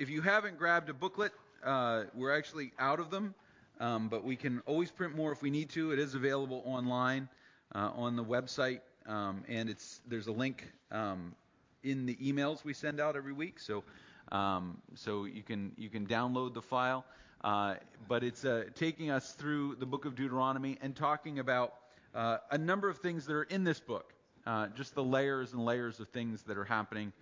if you haven't grabbed a booklet, uh, we're actually out of them, um, but we can always print more if we need to. It is available online uh, on the website, um, and it's there's a link um, in the emails we send out every week, so um, so you can you can download the file. Uh, but it's uh, taking us through the book of Deuteronomy and talking about uh, a number of things that are in this book, uh, just the layers and layers of things that are happening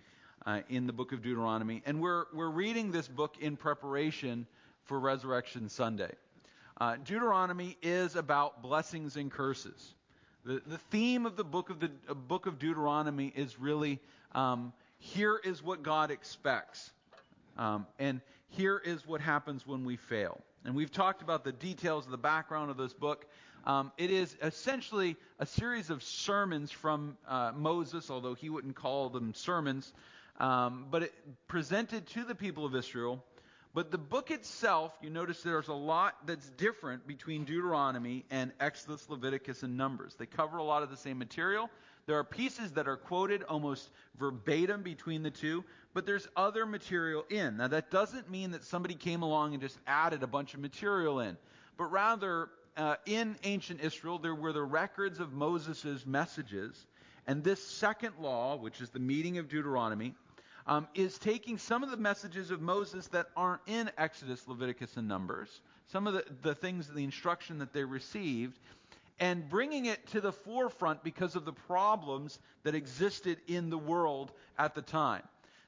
uh, in the book of Deuteronomy. And we're, we're reading this book in preparation for Resurrection Sunday. Uh, Deuteronomy is about blessings and curses. The, the theme of the book of the uh, book of Deuteronomy is really um, here is what God expects, um, and here is what happens when we fail. And we've talked about the details of the background of this book. Um, it is essentially a series of sermons from uh, Moses, although he wouldn't call them sermons, um, but it presented to the people of Israel. But the book itself, you notice there's a lot that's different between Deuteronomy and Exodus, Leviticus, and Numbers. They cover a lot of the same material. There are pieces that are quoted almost verbatim between the two, but there's other material in. Now, that doesn't mean that somebody came along and just added a bunch of material in, but rather, uh, in ancient Israel, there were the records of Moses' messages, and this second law, which is the meeting of Deuteronomy, um, is taking some of the messages of Moses that aren't in Exodus, Leviticus, and Numbers, some of the, the things, the instruction that they received, and bringing it to the forefront because of the problems that existed in the world at the time.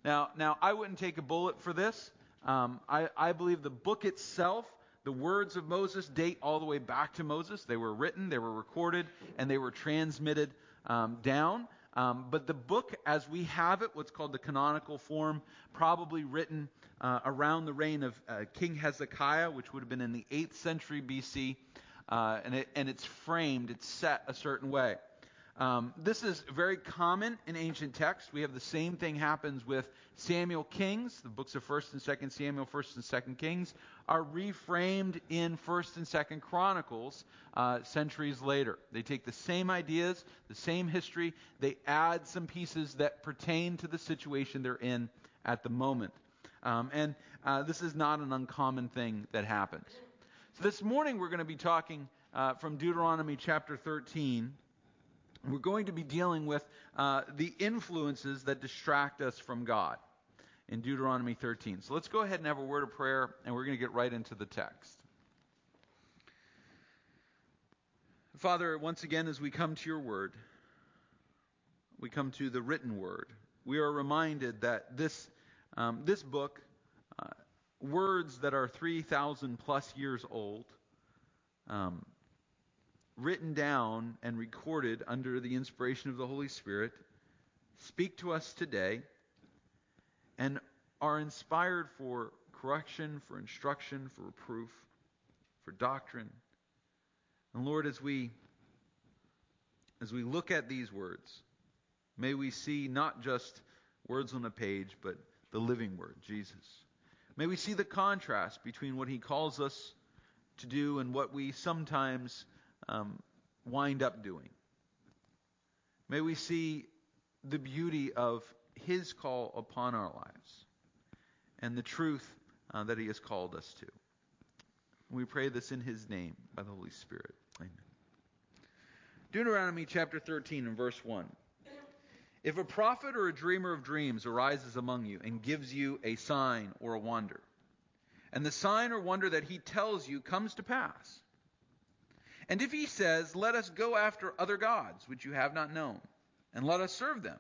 Now, now I wouldn't take a bullet for this. Um, I, I believe the book itself, the words of Moses, date all the way back to Moses. They were written, they were recorded, and they were transmitted um, down. Um, but the book, as we have it, what's called the canonical form, probably written uh, around the reign of uh, King Hezekiah, which would have been in the 8th century BC, uh, and, it, and it's framed, it's set a certain way. Um, this is very common in ancient texts. We have the same thing happens with Samuel Kings. The books of 1st and 2nd Samuel, 1st and 2nd Kings are reframed in 1st and 2nd Chronicles uh, centuries later. They take the same ideas, the same history, they add some pieces that pertain to the situation they're in at the moment. Um, and uh, this is not an uncommon thing that happens. So this morning we're going to be talking uh, from Deuteronomy chapter 13 we're going to be dealing with uh, the influences that distract us from God in Deuteronomy 13. So let's go ahead and have a word of prayer, and we're going to get right into the text. Father, once again, as we come to your word, we come to the written word. We are reminded that this, um, this book, uh, words that are 3,000 plus years old, um, written down and recorded under the inspiration of the Holy Spirit speak to us today and are inspired for correction, for instruction, for reproof, for doctrine. And Lord, as we as we look at these words, may we see not just words on a page, but the living word, Jesus. May we see the contrast between what he calls us to do and what we sometimes um, wind up doing. May we see the beauty of His call upon our lives and the truth uh, that He has called us to. We pray this in His name by the Holy Spirit. Amen. Deuteronomy chapter 13 and verse 1. If a prophet or a dreamer of dreams arises among you and gives you a sign or a wonder, and the sign or wonder that he tells you comes to pass, and if he says, Let us go after other gods which you have not known, and let us serve them,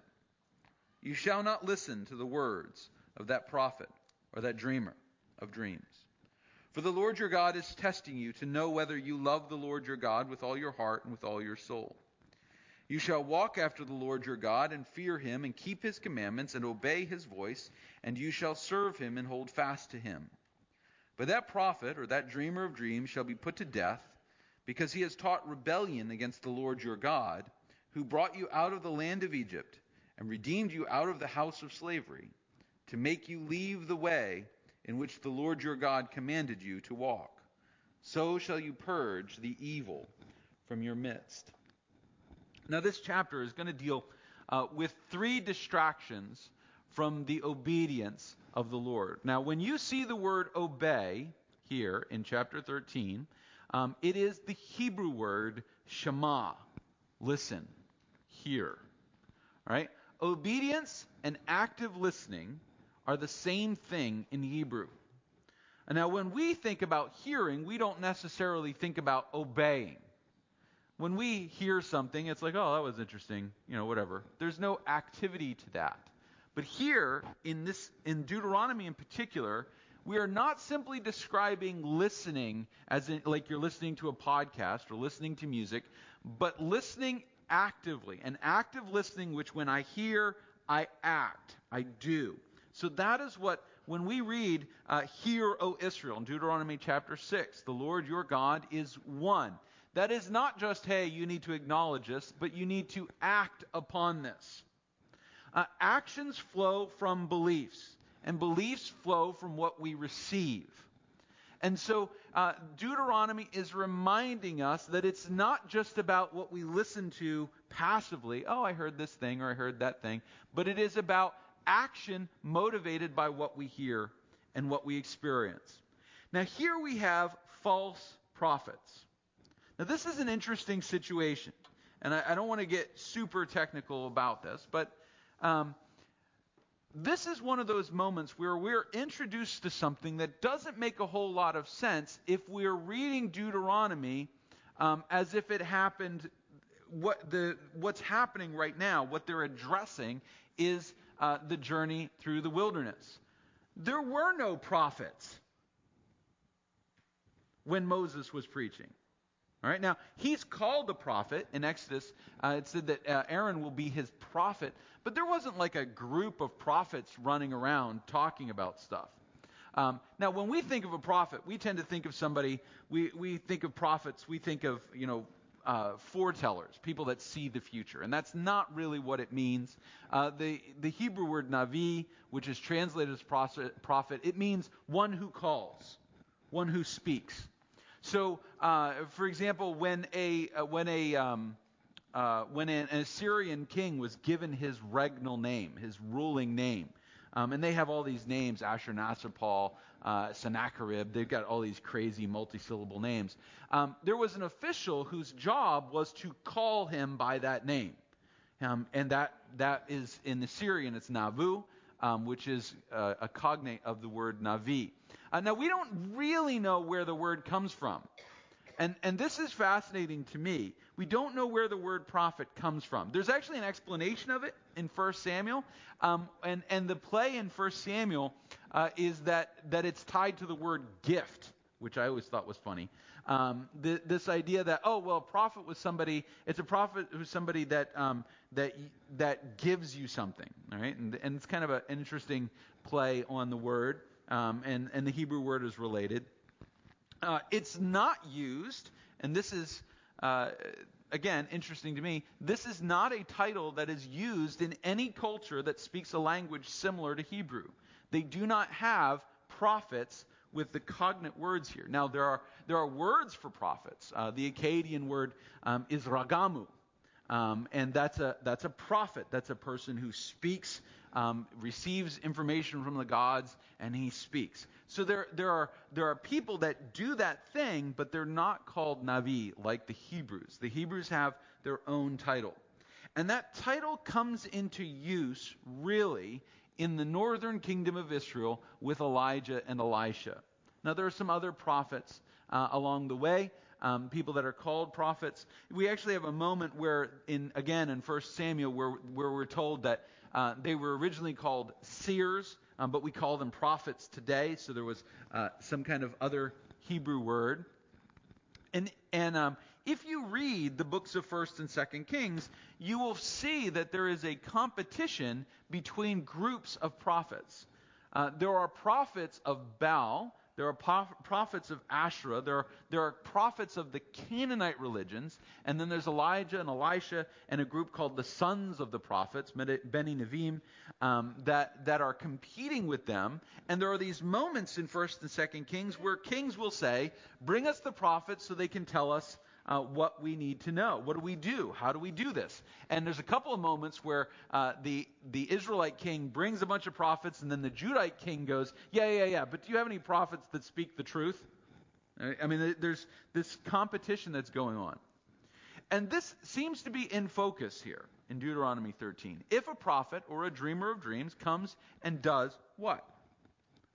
you shall not listen to the words of that prophet or that dreamer of dreams. For the Lord your God is testing you to know whether you love the Lord your God with all your heart and with all your soul. You shall walk after the Lord your God and fear him and keep his commandments and obey his voice, and you shall serve him and hold fast to him. But that prophet or that dreamer of dreams shall be put to death because he has taught rebellion against the Lord your God, who brought you out of the land of Egypt and redeemed you out of the house of slavery, to make you leave the way in which the Lord your God commanded you to walk. So shall you purge the evil from your midst. Now, this chapter is going to deal uh, with three distractions from the obedience of the Lord. Now, when you see the word obey here in chapter 13, um, it is the Hebrew word shema. Listen, hear. All right? Obedience and active listening are the same thing in Hebrew. And now, when we think about hearing, we don't necessarily think about obeying. When we hear something, it's like, oh, that was interesting, you know, whatever. There's no activity to that. But here, in this, in Deuteronomy in particular, we are not simply describing listening as in, like you're listening to a podcast or listening to music, but listening actively. An active listening, which when I hear, I act, I do. So that is what, when we read, uh, Hear, O Israel, in Deuteronomy chapter 6, the Lord your God is one. That is not just, hey, you need to acknowledge this, but you need to act upon this. Uh, actions flow from beliefs, and beliefs flow from what we receive. And so uh, Deuteronomy is reminding us that it's not just about what we listen to passively. Oh, I heard this thing or I heard that thing. But it is about action motivated by what we hear and what we experience. Now, here we have false prophets. Now, this is an interesting situation. And I, I don't want to get super technical about this, but um, this is one of those moments where we're introduced to something that doesn't make a whole lot of sense if we're reading Deuteronomy um, as if it happened. What the what's happening right now, what they're addressing, is uh, the journey through the wilderness. There were no prophets when Moses was preaching. All right, now he's called a prophet in Exodus. Uh, it said that uh, Aaron will be his prophet, but there wasn't like a group of prophets running around talking about stuff. Um, now, when we think of a prophet, we tend to think of somebody. We we think of prophets. We think of you know uh, foretellers, people that see the future, and that's not really what it means. Uh, the the Hebrew word navi, which is translated as prophet, it means one who calls, one who speaks. So, uh, for example, when a uh, when a um, uh, when an Assyrian king was given his regnal name, his ruling name, um, and they have all these names: Ashurnasirpal, uh, Sennacherib. They've got all these crazy multi-syllable names. Um, there was an official whose job was to call him by that name, um, and that that is in the Assyrian it's Navu, um, which is uh, a cognate of the word Navi. Uh, now, we don't really know where the word comes from. And, and this is fascinating to me. We don't know where the word prophet comes from. There's actually an explanation of it in 1 Samuel. Um, and, and the play in 1 Samuel uh, is that, that it's tied to the word gift, which I always thought was funny. Um, this idea that, oh, well, a prophet was somebody, it's a prophet who's somebody that, um, that, that gives you something. All right? And, and it's kind of an interesting play on the word um, and, and the Hebrew word is related. Uh, it's not used, and this is, uh, again, interesting to me. This is not a title that is used in any culture that speaks a language similar to Hebrew. They do not have prophets with the cognate words here. Now, there are, there are words for prophets. Uh, the Akkadian word um, is ragamu. Um, and that's a, that's a prophet. That's a person who speaks um, receives information from the gods, and he speaks. So there, there, are, there are people that do that thing, but they're not called Navi like the Hebrews. The Hebrews have their own title. And that title comes into use, really, in the northern kingdom of Israel with Elijah and Elisha. Now, there are some other prophets uh, along the way. Um, people that are called prophets. We actually have a moment where, in again in 1 Samuel, where, where we're told that uh, they were originally called seers, um, but we call them prophets today. So there was uh, some kind of other Hebrew word. And, and um, if you read the books of First and Second Kings, you will see that there is a competition between groups of prophets. Uh, there are prophets of Baal there are prophets of Asherah. There are, there are prophets of the Canaanite religions. And then there's Elijah and Elisha and a group called the Sons of the Prophets, Beni Nevim, um, that, that are competing with them. And there are these moments in 1st and 2nd Kings where kings will say, Bring us the prophets so they can tell us uh, what we need to know. What do we do? How do we do this? And there's a couple of moments where uh, the the Israelite king brings a bunch of prophets, and then the Judite king goes, "Yeah, yeah, yeah, but do you have any prophets that speak the truth?" I mean, there's this competition that's going on. And this seems to be in focus here in Deuteronomy 13. If a prophet or a dreamer of dreams comes and does what?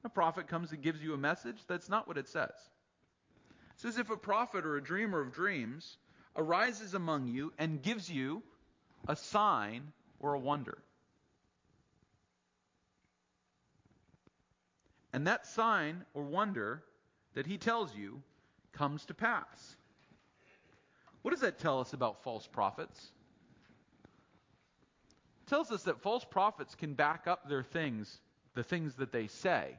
A prophet comes and gives you a message, that's not what it says. It says, if a prophet or a dreamer of dreams arises among you and gives you a sign or a wonder. And that sign or wonder that he tells you comes to pass. What does that tell us about false prophets? It tells us that false prophets can back up their things, the things that they say,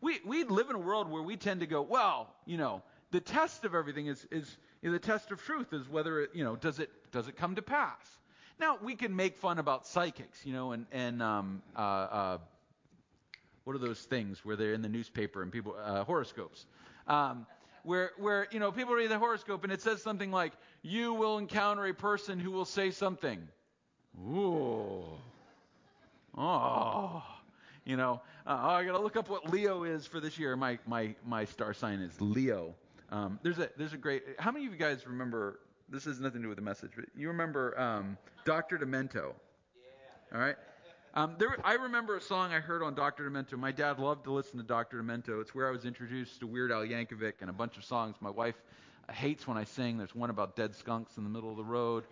we, we live in a world where we tend to go, well, you know, the test of everything is, is you know, the test of truth is whether it, you know, does it, does it come to pass? Now, we can make fun about psychics, you know, and, and um, uh, uh, what are those things where they're in the newspaper and people, uh, horoscopes. Um, where, where, you know, people read the horoscope and it says something like, you will encounter a person who will say something. Ooh. Oh. You know, uh, oh, I got to look up what Leo is for this year. My my my star sign is Leo. Um, there's a there's a great. How many of you guys remember? This has nothing to do with the message, but you remember um, Dr. Demento? Yeah. All right. Um, there, I remember a song I heard on Dr. Demento. My dad loved to listen to Dr. Demento. It's where I was introduced to Weird Al Yankovic and a bunch of songs. My wife hates when I sing. There's one about dead skunks in the middle of the road.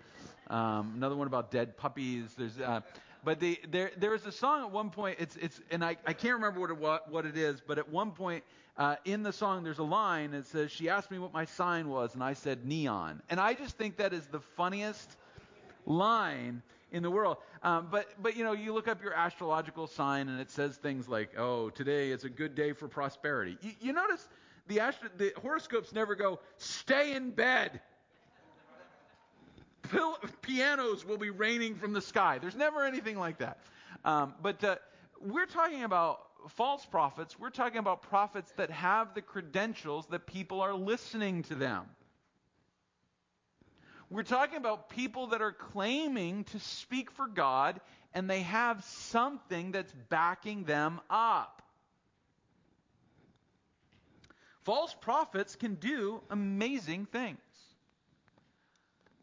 Um, another one about dead puppies. There's uh, but the, there, there was a song at one point. It's, it's, and I, I can't remember what it, what, what it is. But at one point uh, in the song, there's a line that says, "She asked me what my sign was, and I said neon." And I just think that is the funniest line in the world. Um, but but you know, you look up your astrological sign, and it says things like, "Oh, today is a good day for prosperity." You, you notice the, astro- the horoscopes never go, "Stay in bed." Pianos will be raining from the sky. There's never anything like that. Um, but uh, we're talking about false prophets. We're talking about prophets that have the credentials that people are listening to them. We're talking about people that are claiming to speak for God and they have something that's backing them up. False prophets can do amazing things.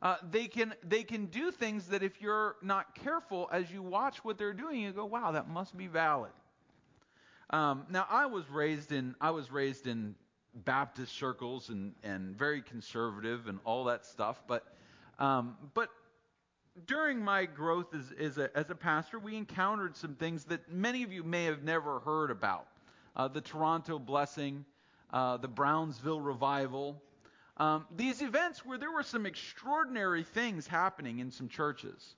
Uh, they can they can do things that if you're not careful as you watch what they're doing, you go, wow, that must be valid. Um, now I was raised in I was raised in Baptist circles and and very conservative and all that stuff, but um, but during my growth as, as, a, as a pastor, we encountered some things that many of you may have never heard about. Uh, the Toronto blessing, uh, the Brownsville revival, um, these events where there were some extraordinary things happening in some churches.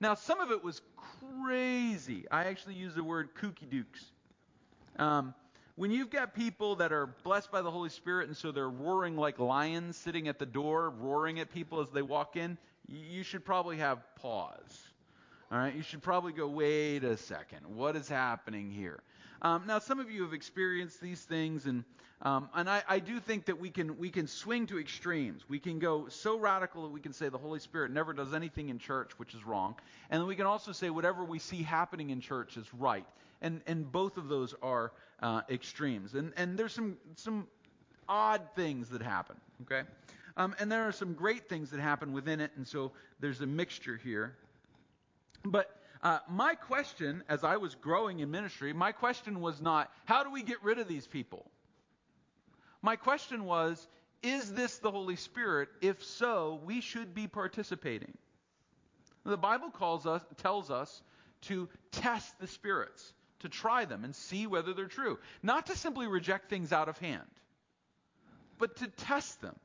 Now, some of it was crazy. I actually use the word kooky dukes. Um, when you've got people that are blessed by the Holy Spirit and so they're roaring like lions sitting at the door, roaring at people as they walk in, you should probably have pause. All right, you should probably go, wait a second, what is happening here? Um, now, some of you have experienced these things, and um, and I, I, do think that we can we can swing to extremes. We can go so radical that we can say the Holy Spirit never does anything in church, which is wrong, and then we can also say whatever we see happening in church is right. And and both of those are uh, extremes. And and there's some some odd things that happen. Okay, um, and there are some great things that happen within it, and so there's a mixture here. But uh, my question, as I was growing in ministry, my question was not, how do we get rid of these people? My question was, is this the Holy Spirit? If so, we should be participating. The Bible calls us, tells us to test the spirits, to try them and see whether they're true. Not to simply reject things out of hand, but to test them,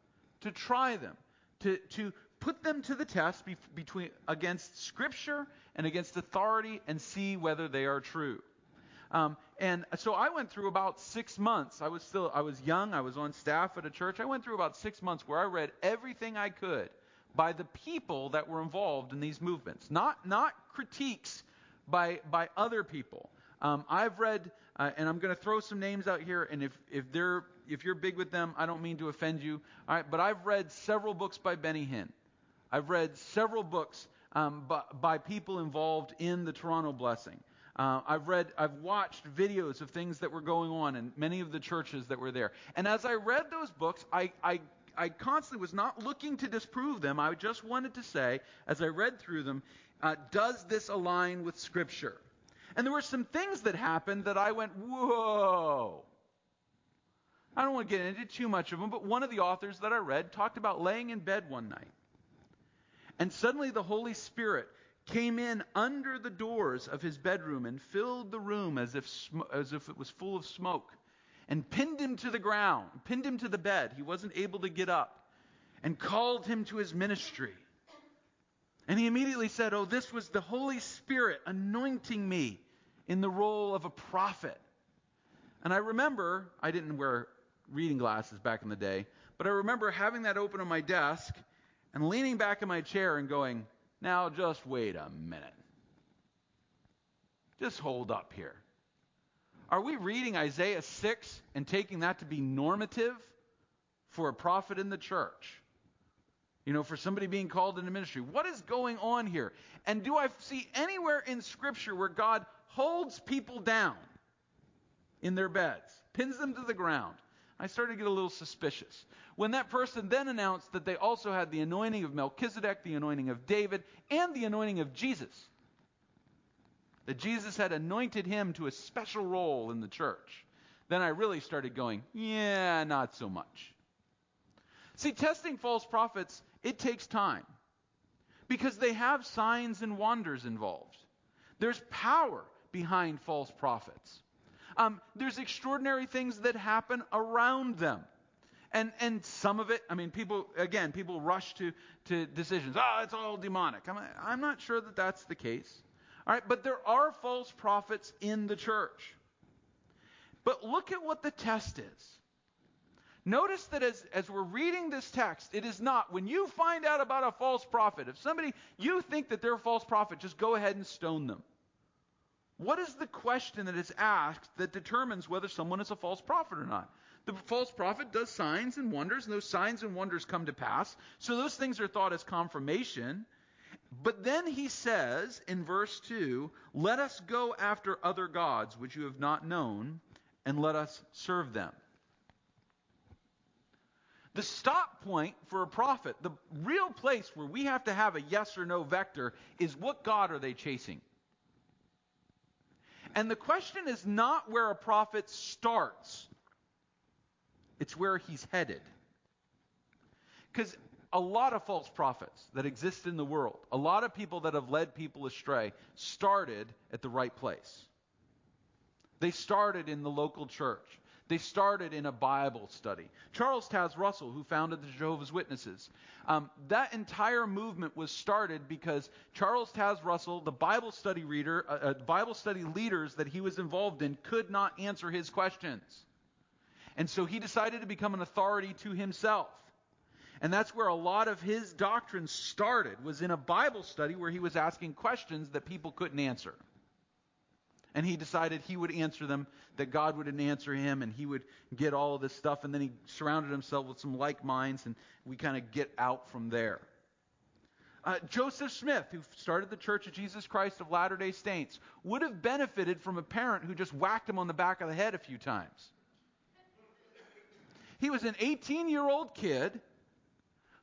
to try them, to, to put them to the test be, between, against Scripture and against authority and see whether they are true. Um, and so I went through about six months. I was still, I was young. I was on staff at a church. I went through about six months where I read everything I could by the people that were involved in these movements, not not critiques by by other people. Um, I've read, uh, and I'm going to throw some names out here, and if if they're if you're big with them, I don't mean to offend you. All right, but I've read several books by Benny Hinn. I've read several books um, by, by, people involved in the Toronto Blessing. Uh, I've read, I've watched videos of things that were going on in many of the churches that were there. And as I read those books, I, I, I constantly was not looking to disprove them. I just wanted to say, as I read through them, uh, does this align with Scripture? And there were some things that happened that I went, whoa. I don't want to get into too much of them, but one of the authors that I read talked about laying in bed one night. And suddenly the Holy Spirit came in under the doors of his bedroom and filled the room as if, sm- as if it was full of smoke and pinned him to the ground, pinned him to the bed. He wasn't able to get up and called him to his ministry. And he immediately said, Oh, this was the Holy Spirit anointing me in the role of a prophet. And I remember, I didn't wear reading glasses back in the day, but I remember having that open on my desk and leaning back in my chair and going, Now just wait a minute. Just hold up here. Are we reading Isaiah 6 and taking that to be normative for a prophet in the church? You know, for somebody being called into ministry. What is going on here? And do I see anywhere in Scripture where God holds people down in their beds, pins them to the ground? I started to get a little suspicious. When that person then announced that they also had the anointing of Melchizedek, the anointing of David, and the anointing of Jesus, that Jesus had anointed him to a special role in the church, then I really started going, yeah, not so much. See, testing false prophets, it takes time because they have signs and wonders involved. There's power behind false prophets. Um, there's extraordinary things that happen around them. And, and some of it, I mean, people, again, people rush to, to decisions. Oh, it's all demonic. I'm, I'm not sure that that's the case. All right, but there are false prophets in the church. But look at what the test is. Notice that as, as we're reading this text, it is not, when you find out about a false prophet, if somebody, you think that they're a false prophet, just go ahead and stone them. What is the question that is asked that determines whether someone is a false prophet or not? The false prophet does signs and wonders, and those signs and wonders come to pass. So those things are thought as confirmation. But then he says in verse 2 Let us go after other gods which you have not known, and let us serve them. The stop point for a prophet, the real place where we have to have a yes or no vector, is what God are they chasing? And the question is not where a prophet starts, it's where he's headed. Because a lot of false prophets that exist in the world, a lot of people that have led people astray, started at the right place. They started in the local church. They started in a Bible study. Charles Taze Russell, who founded the Jehovah's Witnesses, um, that entire movement was started because Charles Taze Russell, the Bible study reader, uh, uh, Bible study leaders that he was involved in, could not answer his questions, and so he decided to become an authority to himself. And that's where a lot of his doctrine started, was in a Bible study where he was asking questions that people couldn't answer. And he decided he would answer them, that God would answer him, and he would get all of this stuff. And then he surrounded himself with some like minds, and we kind of get out from there. Uh, Joseph Smith, who started the Church of Jesus Christ of Latter day Saints, would have benefited from a parent who just whacked him on the back of the head a few times. He was an 18 year old kid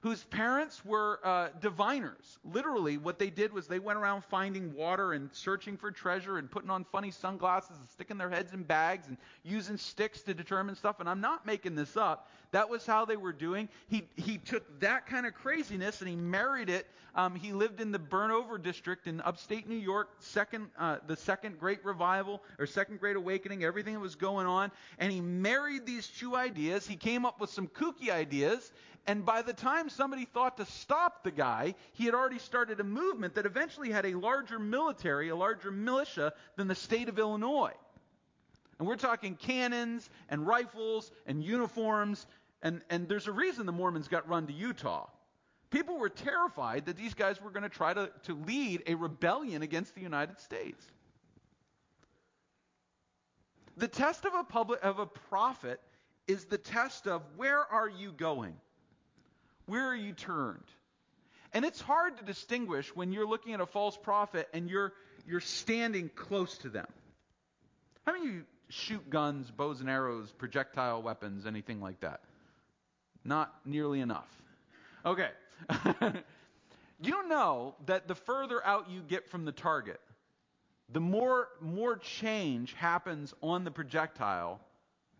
whose parents were uh, diviners. Literally, what they did was they went around finding water and searching for treasure and putting on funny sunglasses and sticking their heads in bags and using sticks to determine stuff. And I'm not making this up. That was how they were doing. He, he took that kind of craziness and he married it. Um, he lived in the Burnover district in upstate New York, second, uh, the second great revival or second great awakening, everything that was going on. And he married these two ideas. He came up with some kooky ideas and by the time somebody thought to stop the guy, he had already started a movement that eventually had a larger military, a larger militia than the state of Illinois. And we're talking cannons and rifles and uniforms. And, and there's a reason the Mormons got run to Utah. People were terrified that these guys were going to try to, lead a rebellion against the United States. The test of a, public, of a prophet is the test of where are you going? Where are you turned? And it's hard to distinguish when you're looking at a false prophet and you're you're standing close to them. How many of you shoot guns, bows and arrows, projectile weapons, anything like that? Not nearly enough. Okay. you know that the further out you get from the target, the more more change happens on the projectile.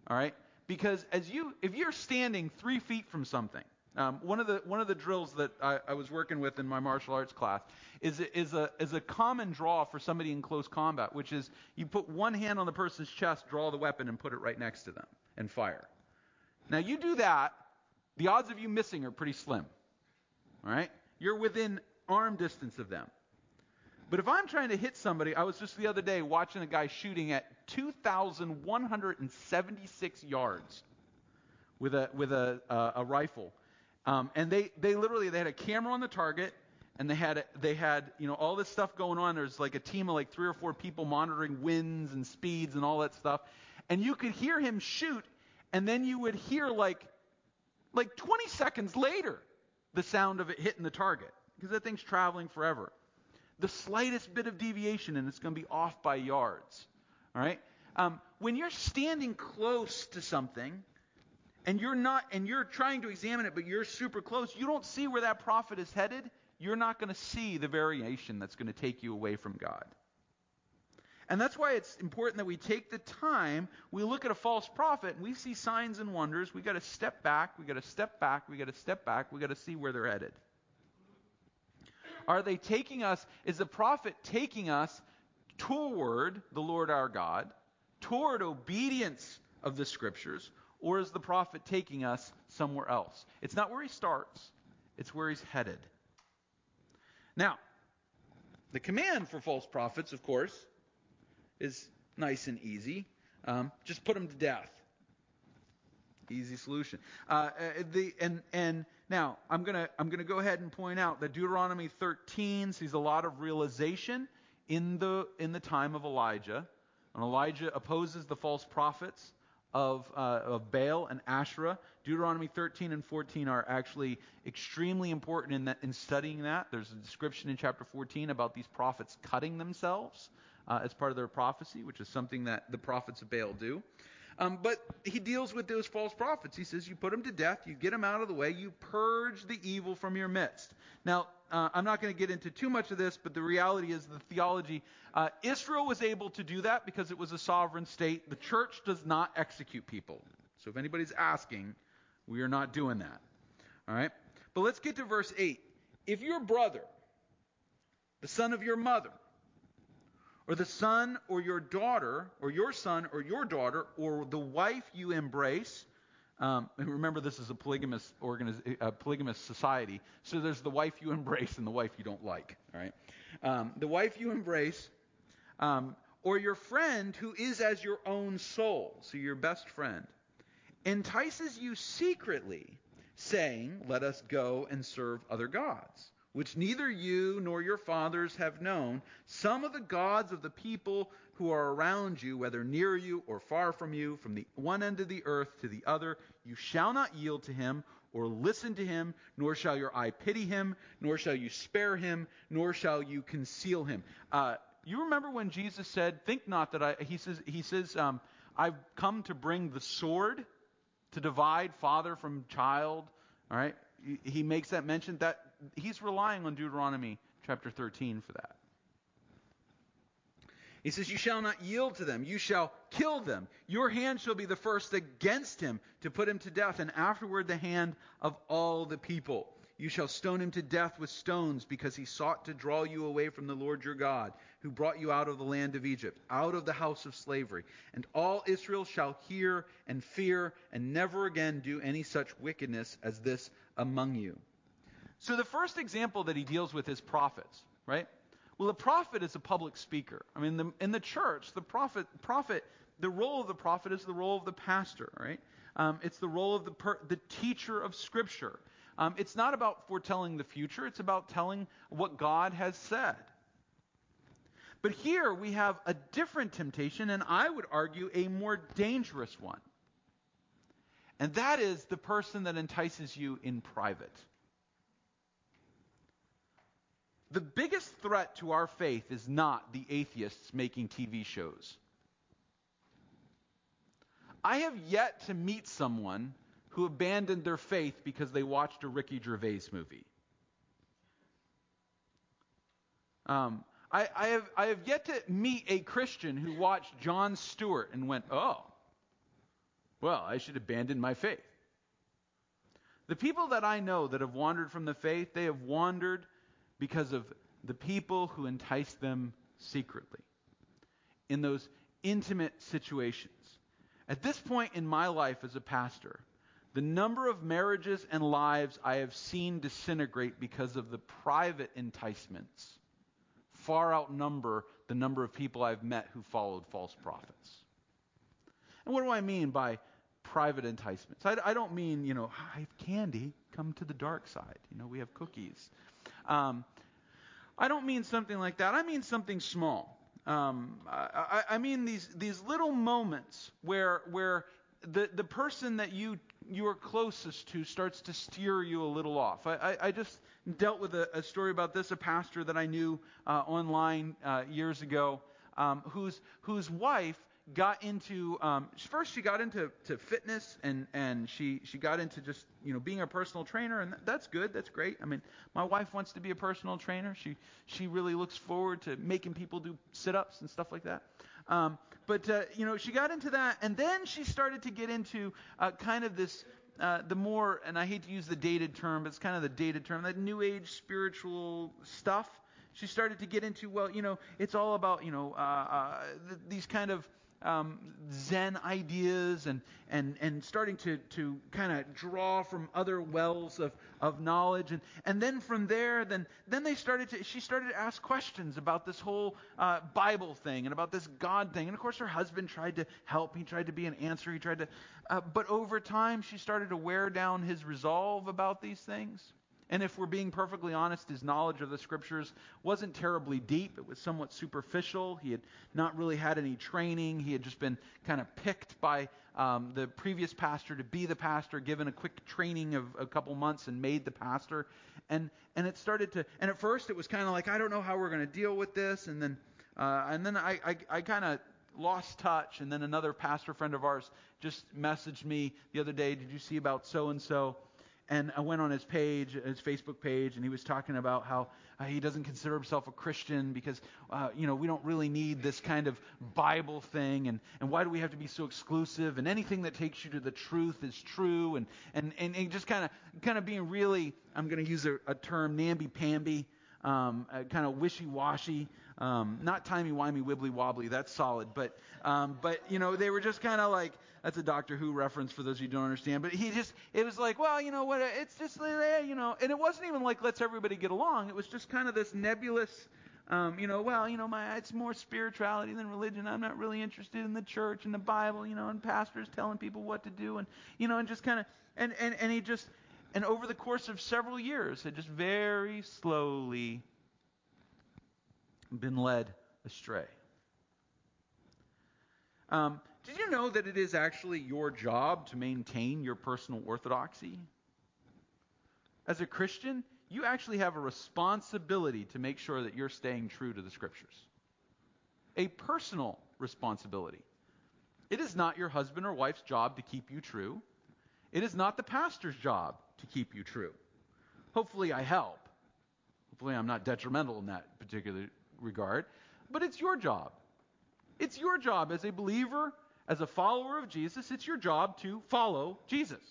All right, because as you if you're standing three feet from something, um, one of the one of the drills that I, I, was working with in my martial arts class is is a is a common draw for somebody in close combat, which is you put one hand on the person's chest, draw the weapon, and put it right next to them, and fire. Now you do that, the odds of you missing are pretty slim. All right, you're within arm distance of them. But if I'm trying to hit somebody, I was just the other day watching a guy shooting at 2,176 yards with a with a uh, a rifle, um, and they they literally they had a camera on the target, and they had they had you know all this stuff going on. There's like a team of like three or four people monitoring winds and speeds and all that stuff, and you could hear him shoot, and then you would hear like like 20 seconds later the sound of it hitting the target because that thing's traveling forever the slightest bit of deviation and it's going to be off by yards. All right? Um, when you're standing close to something and you're not and you're trying to examine it but you're super close, you don't see where that prophet is headed, you're not going to see the variation that's going to take you away from God. And that's why it's important that we take the time, we look at a false prophet and we see signs and wonders, we got to step back, we got to step back, we got to step back, we got to see where they're headed. Are they taking us, is the prophet taking us toward the Lord our God, toward obedience of the scriptures, or is the prophet taking us somewhere else? It's not where he starts, it's where he's headed. Now, the command for false prophets, of course, is nice and easy. Um, just put them to death. Easy solution. Uh, uh, the, and, and now I'm gonna I'm gonna go ahead and point out that Deuteronomy 13 sees a lot of realization in the in the time of Elijah. And Elijah opposes the false prophets of, uh, of Baal and Asherah. Deuteronomy 13 and 14 are actually extremely important in, that, in studying that. There's a description in chapter 14 about these prophets cutting themselves uh, as part of their prophecy, which is something that the prophets of Baal do. Um, but he deals with those false prophets. He says, You put them to death, you get them out of the way, you purge the evil from your midst. Now, uh, I'm not going to get into too much of this, but the reality is the theology. Uh, Israel was able to do that because it was a sovereign state. The church does not execute people. So if anybody's asking, we are not doing that. All right? But let's get to verse 8. If your brother, the son of your mother, or the son or your daughter, or your son or your daughter, or the wife you embrace. Um, remember, this is a polygamous, organiz- a polygamous society, so there's the wife you embrace and the wife you don't like. All right, um, the wife you embrace, um, or your friend who is as your own soul, so your best friend, entices you secretly, saying, "Let us go and serve other gods." Which neither you nor your fathers have known, some of the gods of the people who are around you, whether near you or far from you, from the one end of the earth to the other, you shall not yield to him or listen to him, nor shall your eye pity him, nor shall you spare him, nor shall you conceal him. Uh, you remember when Jesus said, "Think not that I." He says, "He says, um, I've come to bring the sword to divide father from child." All right, he makes that mention that he's relying on Deuteronomy chapter 13 for that. He says, You shall not yield to them. You shall kill them. Your hand shall be the first against him to put him to death, and afterward the hand of all the people. You shall stone him to death with stones, because he sought to draw you away from the Lord your God, who brought you out of the land of Egypt, out of the house of slavery. And all Israel shall hear and fear, and never again do any such wickedness as this among you. So the first example that he deals with is prophets, right? Well, the prophet is a public speaker. I mean, the, in the church, the prophet, prophet, the role of the prophet is the role of the pastor, right? Um, it's the role of the, per, the teacher of Scripture. Um, it's not about foretelling the future, it's about telling what God has said. But here we have a different temptation, and I would argue a more dangerous one. and that is the person that entices you in private. The biggest threat to our faith is not the atheists making TV shows. I have yet to meet someone who abandoned their faith because they watched a Ricky Gervais movie. Um, I, I, have, I have yet to meet a Christian who watched Jon Stewart and went, oh, well, I should abandon my faith. The people that I know that have wandered from the faith, they have wandered because of the people who entice them secretly in those intimate situations. At this point in my life as a pastor, the number of marriages and lives I have seen disintegrate because of the private enticements far outnumber the number of people I've met who followed false prophets. And what do I mean by private enticements? I, I don't mean, you know, I have candy, come to the dark side. You know, we have cookies. Um, I don't mean something like that. I mean something small. Um, I, I, mean these these little moments where where the the person that you you are closest to starts to steer you a little off. I, I, I just dealt with a, a, story about this. A pastor that I knew uh, online uh, years ago, um, whose whose wife got into um, first she got into to fitness and and she she got into just you know being a personal trainer and that's good that's great. I mean my wife wants to be a personal trainer. She she really looks forward to making people do sit-ups and stuff like that. Um, but uh, you know she got into that and then she started to get into uh, kind of this uh, the more and i hate to use the dated term but it's kind of the dated term that new age spiritual stuff. She started to get into well you know it's all about you know uh, uh, th- these kind of um, Zen ideas and, and, and starting to, to kind of draw from other wells of, of knowledge. And, and then from there, then, then they started to, she started to ask questions about this whole uh, Bible thing and about this God thing. And of course, her husband tried to help. He tried to be an answer. He tried to, uh, but over time, she started to wear down his resolve about these things. And if we're being perfectly honest, his knowledge of the scriptures wasn't terribly deep. It was somewhat superficial. He had not really had any training. He had just been kind of picked by um, the previous pastor to be the pastor, given a quick training of a couple months, and made the pastor. And and it started to. And at first, it was kind of like I don't know how we're going to deal with this. And then uh, and then I I, I kind of lost touch. And then another pastor friend of ours just messaged me the other day. Did you see about so and so? And I went on his page, his Facebook page, and he was talking about how uh, he doesn't consider himself a Christian because, uh, you know, we don't really need this kind of Bible thing, and, and why do we have to be so exclusive? And anything that takes you to the truth is true, and and and, and just kind of kind of being really, I'm going to use a, a term, namby-pamby, um, uh, kind of wishy-washy, um, not timey-wimey, wibbly-wobbly. That's solid, but um, but you know, they were just kind of like that's a Doctor Who reference for those who don't understand. But he just, it was like, well, you know what? It's just, you know, and it wasn't even like let's everybody get along. It was just kind of this nebulous, um, you know, well, you know, my it's more spirituality than religion. I'm not really interested in the church and the Bible, you know, and pastors telling people what to do, and you know, and just kind of, and and and he just, and over the course of several years, had just very slowly been led astray. Um, did you know that it is actually your job to maintain your personal orthodoxy? As a Christian, you actually have a responsibility to make sure that you're staying true to the scriptures. A personal responsibility. It is not your husband or wife's job to keep you true. It is not the pastor's job to keep you true. Hopefully, I help. Hopefully, I'm not detrimental in that particular regard. But it's your job. It's your job as a believer as a follower of Jesus, it's your job to follow Jesus.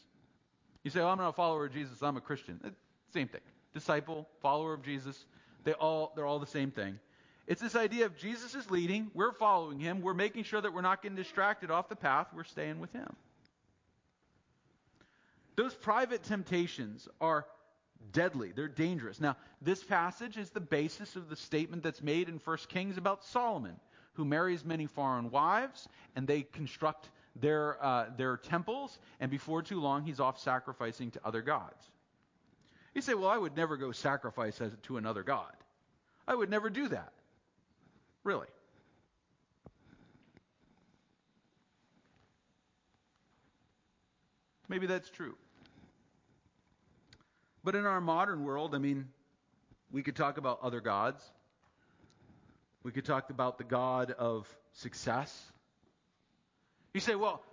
You say, oh, I'm not a follower of Jesus, I'm a Christian. Eh, same thing. Disciple, follower of Jesus, they all, they're all the same thing. It's this idea of Jesus is leading, we're following him, we're making sure that we're not getting distracted off the path, we're staying with him. Those private temptations are deadly, they're dangerous. Now, this passage is the basis of the statement that's made in 1 Kings about Solomon who marries many foreign wives, and they construct their, uh, their temples, and before too long, he's off sacrificing to other gods. You say, Well, I would never go sacrifice as, to another god. I would never do that. Really. Maybe that's true. But in our modern world, I mean, we could talk about other gods. We could talk about the God of success. You say, well,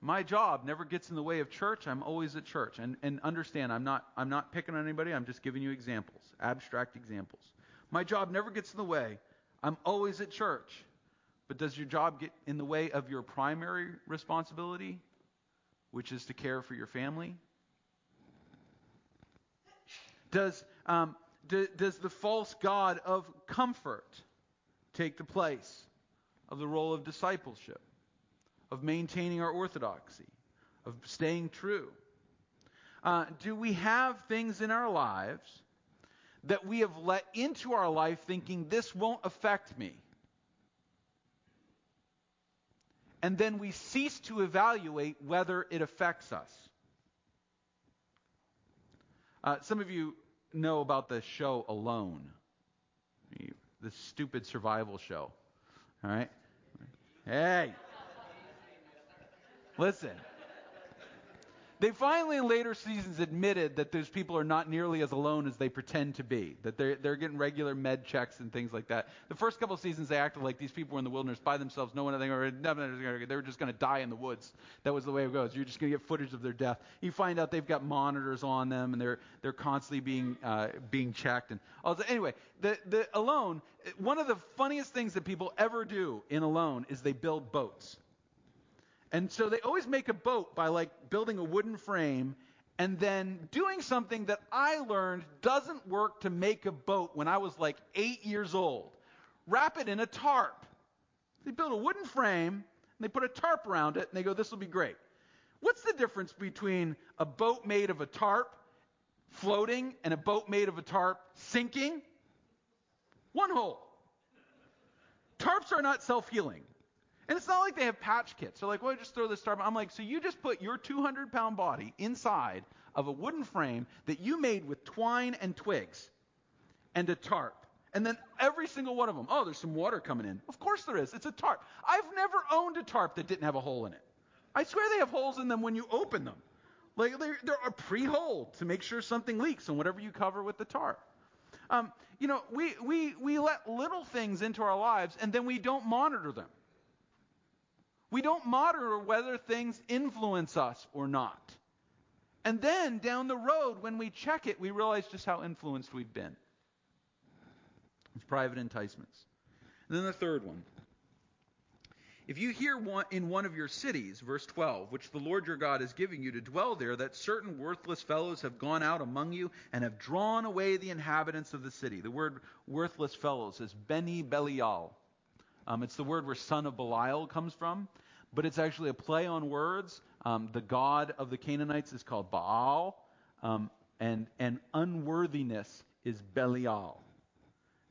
my job never gets in the way of church. I'm always at church. And, and understand, I'm not, I'm not picking on anybody. I'm just giving you examples, abstract examples. My job never gets in the way. I'm always at church. But does your job get in the way of your primary responsibility, which is to care for your family? Does, um, do, does the false God of comfort take the place of the role of discipleship, of maintaining our orthodoxy, of staying true? Uh, do we have things in our lives that we have let into our life thinking this won't affect me? And then we cease to evaluate whether it affects us. Uh, some of you know about the show Alone, the stupid survival show. All right? Hey. Listen. They finally, in later seasons, admitted that those people are not nearly as alone as they pretend to be. That they're they're getting regular med checks and things like that. The first couple of seasons, they acted like these people were in the wilderness by themselves. No one, they were, they were just going to die in the woods. That was the way it goes. You're just going to get footage of their death. You find out they've got monitors on them, and they're they're constantly being uh, being checked. And also, anyway, the the alone. One of the funniest things that people ever do in alone is they build boats. And so they always make a boat by like building a wooden frame and then doing something that I learned doesn't work to make a boat when I was like eight years old. Wrap it in a tarp. They build a wooden frame and they put a tarp around it and they go, this will be great. What's the difference between a boat made of a tarp floating and a boat made of a tarp sinking? One hole. Tarps are not self healing. And it's not like they have patch kits. They're like, well, just throw this tarp. I'm like, so you just put your 200 pound body inside of a wooden frame that you made with twine and twigs and a tarp. And then every single one of them, oh, there's some water coming in. Of course there is. It's a tarp. I've never owned a tarp that didn't have a hole in it. I swear they have holes in them when you open them. Like they're, they're pre-holed to make sure something leaks on whatever you cover with the tarp. Um, you know, we, we, we let little things into our lives and then we don't monitor them. We don't monitor whether things influence us or not. And then down the road, when we check it, we realize just how influenced we've been. It's private enticements. And then the third one. If you hear one, in one of your cities, verse 12, which the Lord your God is giving you to dwell there, that certain worthless fellows have gone out among you and have drawn away the inhabitants of the city. The word worthless fellows is Beni Belial. Um, it's the word where son of Belial comes from but it's actually a play on words. Um, the god of the Canaanites is called Baal, um, and, and unworthiness is Belial.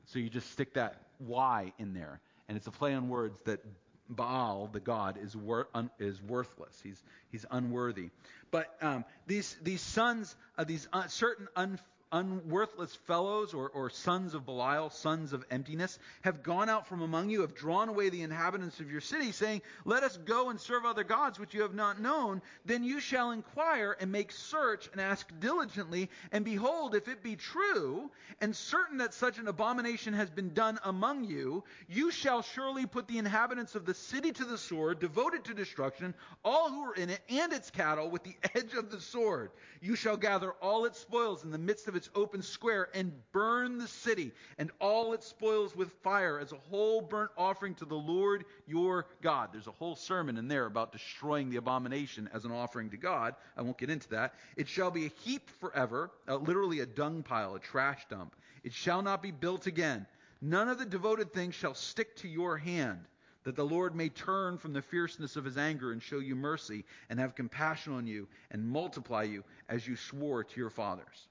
So you just stick that Y in there, and it's a play on words that Baal, the god, is, wor- un- is worthless. He's, he's unworthy. But um, these, these sons, of these uh, certain un- unworthless fellows or, or sons of Belial, sons of emptiness, have gone out from among you, have drawn away the inhabitants of your city, saying, Let us go and serve other gods which you have not known. Then you shall inquire and make search and ask diligently, and behold, if it be true, and certain that such an abomination has been done among you, you shall surely put the inhabitants of the city to the sword, devoted to destruction, all who are in it, and its cattle, with the edge of the sword. You shall gather all its spoils in the midst of its open square and burn the city and all its spoils with fire as a whole burnt offering to the Lord your God. There's a whole sermon in there about destroying the abomination as an offering to God. I won't get into that. It shall be a heap forever, uh, literally a dung pile, a trash dump. It shall not be built again. None of the devoted things shall stick to your hand that the Lord may turn from the fierceness of his anger and show you mercy and have compassion on you and multiply you as you swore to your fathers.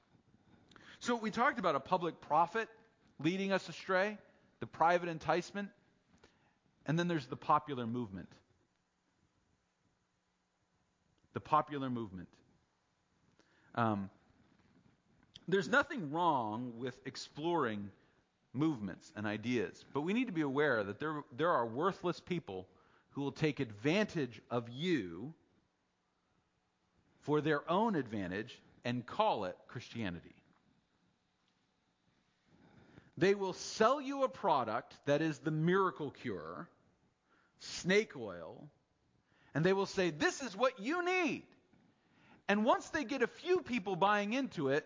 So we talked about a public prophet leading us astray, the private enticement, and then there's the popular movement. The popular movement. Um, there's nothing wrong with exploring movements and ideas, but we need to be aware that there, there are worthless people who will take advantage of you for their own advantage and call it Christianity. They will sell you a product that is the miracle cure, snake oil, and they will say, This is what you need. And once they get a few people buying into it,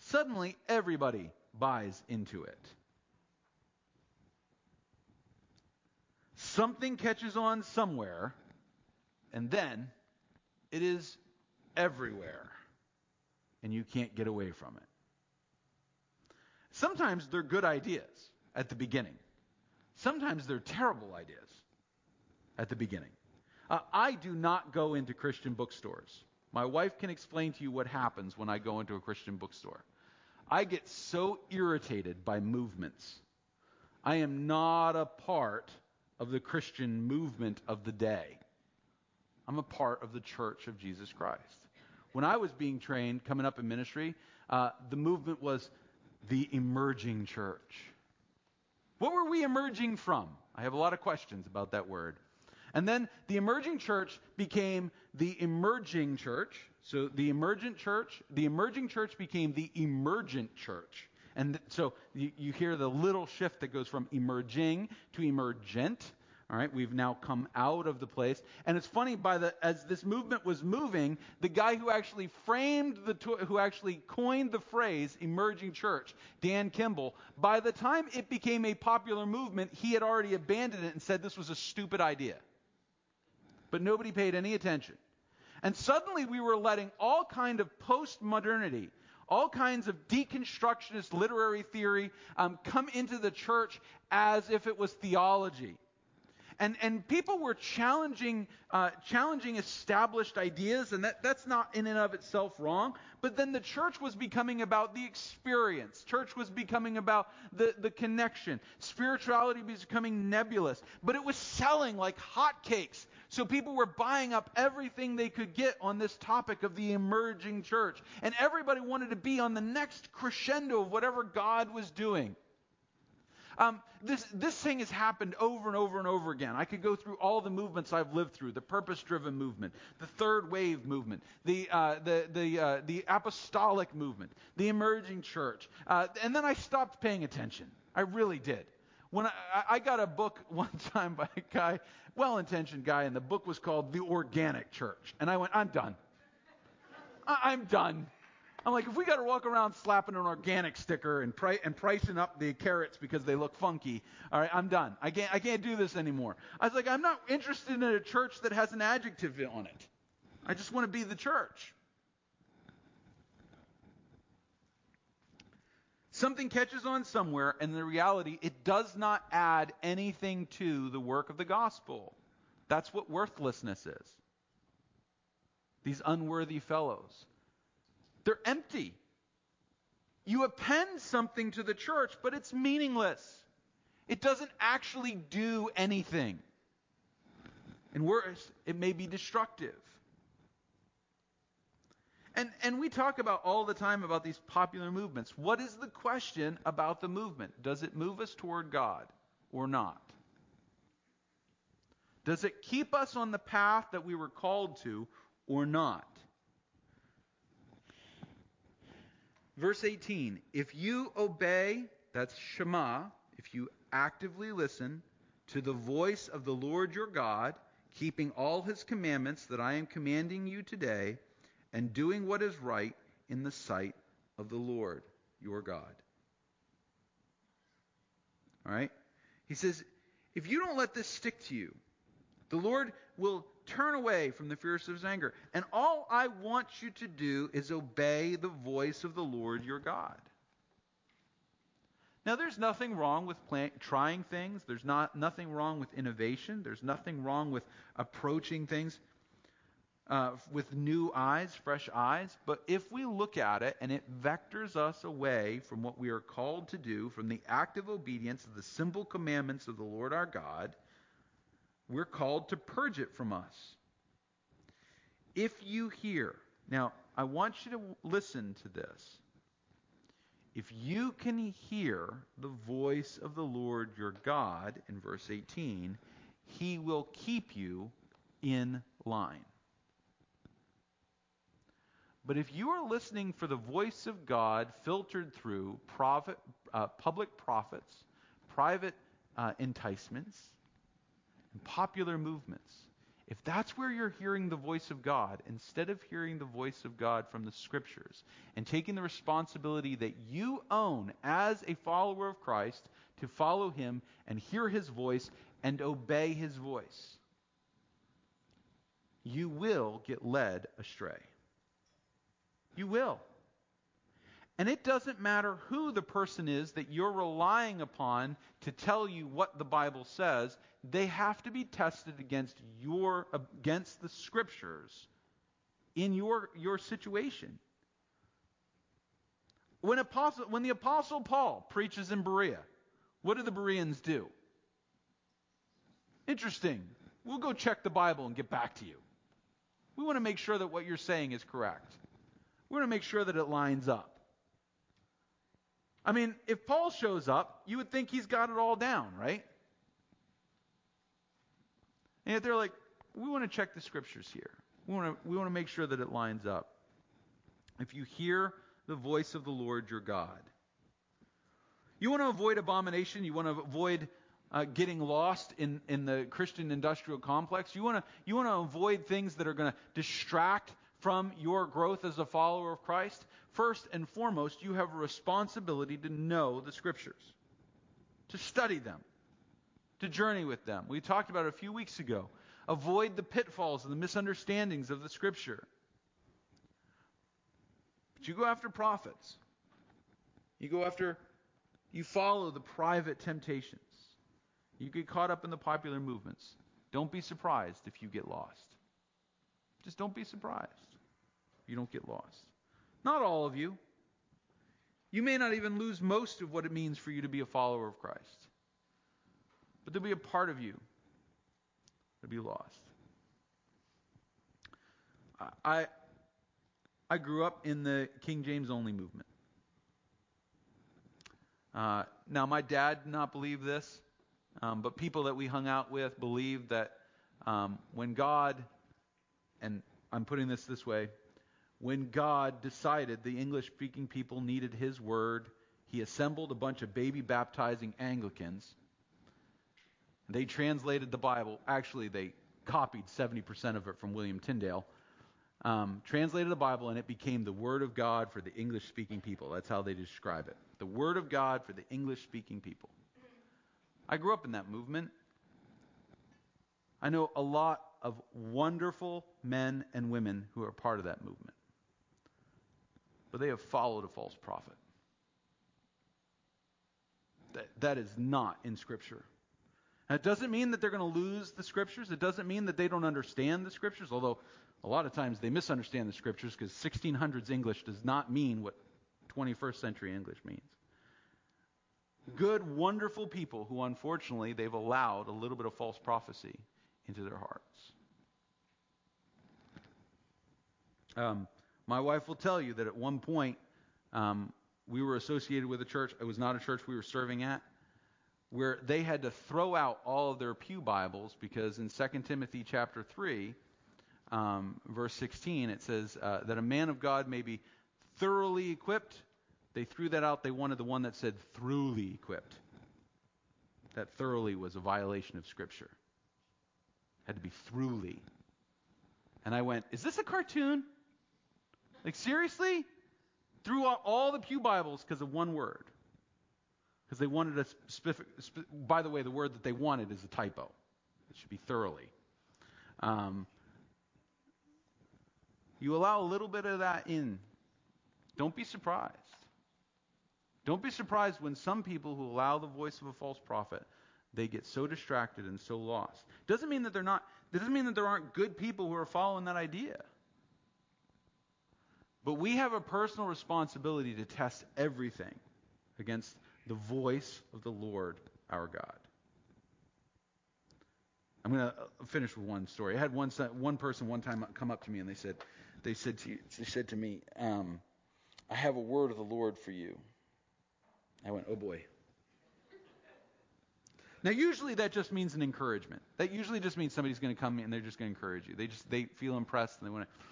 suddenly everybody buys into it. Something catches on somewhere, and then it is everywhere, and you can't get away from it. Sometimes they're good ideas at the beginning. Sometimes they're terrible ideas at the beginning. Uh, I do not go into Christian bookstores. My wife can explain to you what happens when I go into a Christian bookstore. I get so irritated by movements. I am not a part of the Christian movement of the day. I'm a part of the church of Jesus Christ. When I was being trained, coming up in ministry, uh, the movement was the emerging church. What were we emerging from? I have a lot of questions about that word. And then the emerging church became the emerging church. So the emergent church, the emerging church became the emergent church. And so you, you hear the little shift that goes from emerging to emergent. All right, we've now come out of the place. And it's funny by the as this movement was moving, the guy who actually framed the who actually coined the phrase emerging church, Dan Kimball, by the time it became a popular movement, he had already abandoned it and said this was a stupid idea. But nobody paid any attention. And suddenly we were letting all kind of post-modernity, all kinds of deconstructionist literary theory um, come into the church as if it was theology and, and people were challenging, uh, challenging established ideas, and that, that's not in and of itself wrong. But then the church was becoming about the experience. Church was becoming about the, the connection. Spirituality was becoming nebulous. But it was selling like hotcakes. So people were buying up everything they could get on this topic of the emerging church. And everybody wanted to be on the next crescendo of whatever God was doing. Um, this, this thing has happened over and over and over again. I could go through all the movements I've lived through the purpose driven movement, the third wave movement, the, uh, the, the, uh, the apostolic movement, the emerging church. Uh, and then I stopped paying attention. I really did. When I, I got a book one time by a guy, well intentioned guy, and the book was called The Organic Church. And I went, I'm done. I'm done. I'm like, if we got to walk around slapping an organic sticker and, pri- and pricing up the carrots because they look funky, all right, I'm done. I can't, I can't do this anymore. I was like, I'm not interested in a church that has an adjective on it. I just want to be the church. Something catches on somewhere, and the reality, it does not add anything to the work of the gospel. That's what worthlessness is. These unworthy fellows. They're empty. You append something to the church, but it's meaningless. It doesn't actually do anything. And worse, it may be destructive. And, and we talk about all the time about these popular movements. What is the question about the movement? Does it move us toward God or not? Does it keep us on the path that we were called to or not? Verse 18 If you obey, that's Shema, if you actively listen to the voice of the Lord your God, keeping all his commandments that I am commanding you today, and doing what is right in the sight of the Lord your God. All right? He says, if you don't let this stick to you, the Lord will turn away from the fierce of his anger. And all I want you to do is obey the voice of the Lord your God. Now, there's nothing wrong with trying things. There's not nothing wrong with innovation. There's nothing wrong with approaching things uh, with new eyes, fresh eyes. But if we look at it and it vectors us away from what we are called to do, from the active obedience of the simple commandments of the Lord our God, we're called to purge it from us. If you hear, now I want you to listen to this. If you can hear the voice of the Lord your God, in verse 18, he will keep you in line. But if you are listening for the voice of God filtered through prophet, uh, public prophets, private uh, enticements, popular movements, if that's where you're hearing the voice of God, instead of hearing the voice of God from the scriptures and taking the responsibility that you own as a follower of Christ to follow him and hear his voice and obey his voice, you will get led astray. You will. And it doesn't matter who the person is that you're relying upon to tell you what the Bible says, they have to be tested against your against the scriptures in your your situation. When apostle when the apostle Paul preaches in Berea, what do the Bereans do? Interesting. We'll go check the Bible and get back to you. We want to make sure that what you're saying is correct. We want to make sure that it lines up. I mean, if Paul shows up, you would think he's got it all down, right? And yet they're like, we want to check the scriptures here. We want to, we want to make sure that it lines up. If you hear the voice of the Lord your God, you want to avoid abomination, you want to avoid uh, getting lost in, in the Christian industrial complex, you want to, you want to avoid things that are going to distract from your growth as a follower of Christ, first and foremost, you have a responsibility to know the Scriptures, to study them, to journey with them. We talked about it a few weeks ago. Avoid the pitfalls and the misunderstandings of the Scripture. But you go after prophets. You go after, you follow the private temptations. You get caught up in the popular movements. Don't be surprised if you get lost. Just don't be surprised you don't get lost. Not all of you. You may not even lose most of what it means for you to be a follower of Christ. But there'll be a part of you that'll be lost. I I grew up in the King James only movement. Uh, now, my dad did not believe this, um, but people that we hung out with believed that um, when God, and I'm putting this this way, when God decided the English speaking people needed His word, He assembled a bunch of baby baptizing Anglicans. They translated the Bible. Actually, they copied 70% of it from William Tyndale. Um, translated the Bible, and it became the Word of God for the English speaking people. That's how they describe it. The Word of God for the English speaking people. I grew up in that movement. I know a lot of wonderful men and women who are part of that movement but they have followed a false prophet. That, that is not in Scripture. it doesn't mean that they're going to lose the Scriptures. It doesn't mean that they don't understand the Scriptures, although a lot of times they misunderstand the Scriptures because 1600s English does not mean what 21st century English means. Good, wonderful people who, unfortunately, they've allowed a little bit of false prophecy into their hearts. Um, my wife will tell you that at one point um, we were associated with a church. It was not a church we were serving at, where they had to throw out all of their pew Bibles because in 2 Timothy chapter 3, um, verse 16, it says uh, that a man of God may be thoroughly equipped. They threw that out. They wanted the one that said thoroughly equipped. That thoroughly was a violation of Scripture. Had to be thoroughly. And I went, Is this a cartoon? Like, seriously? Threw out all the Pew Bibles because of one word. Because they wanted a specific, by the way, the word that they wanted is a typo. It should be thoroughly. Um, you allow a little bit of that in. Don't be surprised. Don't be surprised when some people who allow the voice of a false prophet, they get so distracted and so lost. Doesn't mean that they're not. Doesn't mean that there aren't good people who are following that idea. But we have a personal responsibility to test everything against the voice of the Lord our God. I'm going to uh, finish with one story. I had one one person one time come up to me and they said, they said to, they said to me, um, "I have a word of the Lord for you." I went, "Oh boy." Now, usually that just means an encouragement. That usually just means somebody's going to come and they're just going to encourage you. They just they feel impressed and they want to.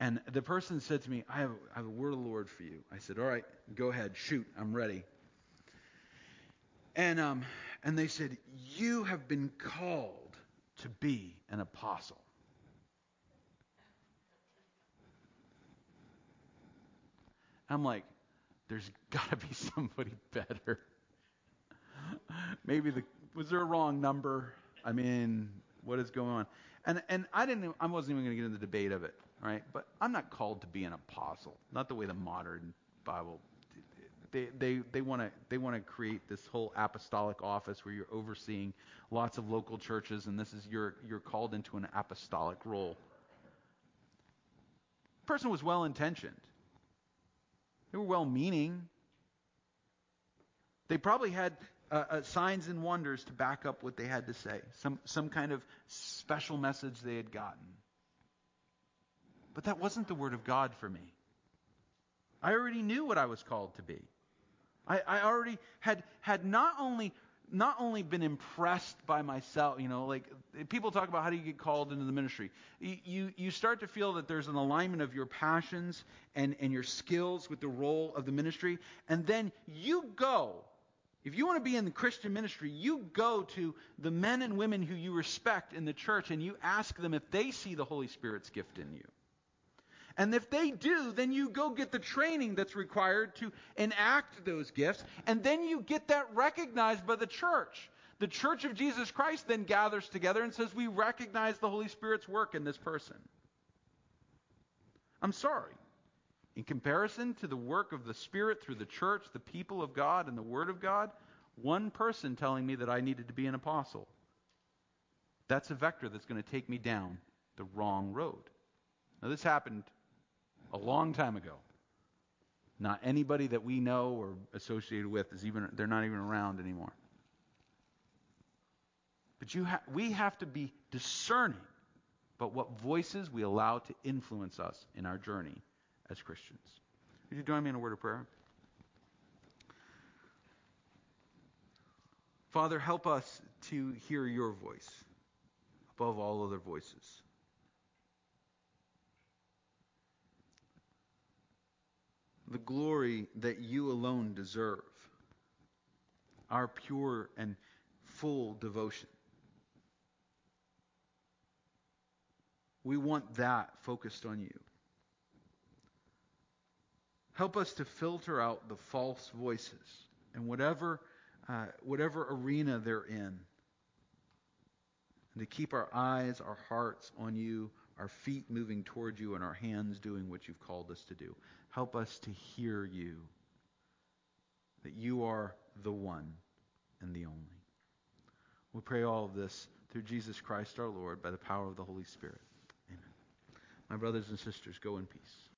And the person said to me, I have, I have a word of the Lord for you. I said, All right, go ahead, shoot, I'm ready. And, um, and they said, You have been called to be an apostle. I'm like, there's got to be somebody better. Maybe the was there a wrong number? I mean, what is going on? And and I didn't I wasn't even going to get into the debate of it, right? But I'm not called to be an apostle. Not the way the modern Bible they they they want to they want to create this whole apostolic office where you're overseeing lots of local churches and this is you're you're called into an apostolic role. The person was well intentioned. They were well meaning. They probably had uh, uh, signs and wonders to back up what they had to say, some, some kind of special message they had gotten. But that wasn't the Word of God for me. I already knew what I was called to be. I, I already had, had not only not only been impressed by myself, you know, like people talk about how do you get called into the ministry. You, you start to feel that there's an alignment of your passions and, and your skills with the role of the ministry. And then you go. If you want to be in the Christian ministry, you go to the men and women who you respect in the church and you ask them if they see the Holy Spirit's gift in you. And if they do, then you go get the training that's required to enact those gifts, and then you get that recognized by the church. The church of Jesus Christ then gathers together and says, We recognize the Holy Spirit's work in this person. I'm sorry. In comparison to the work of the Spirit through the church, the people of God, and the Word of God, one person telling me that I needed to be an apostle. That's a vector that's going to take me down the wrong road. Now, this happened a long time ago. Not anybody that we know or associated with is even they're not even around anymore. But ha- we have to be discerning about what voices we allow to influence us in our journey as Christians. Would you join me in a word of prayer? Father, help us to hear your voice above all other voices. the glory that you alone deserve, our pure and full devotion. We want that focused on you. Help us to filter out the false voices and whatever, uh, whatever arena they're in. And to keep our eyes, our hearts on you, our feet moving toward you, and our hands doing what you've called us to do. Help us to hear you, that you are the one and the only. We pray all of this through Jesus Christ our Lord by the power of the Holy Spirit. Amen. My brothers and sisters, go in peace.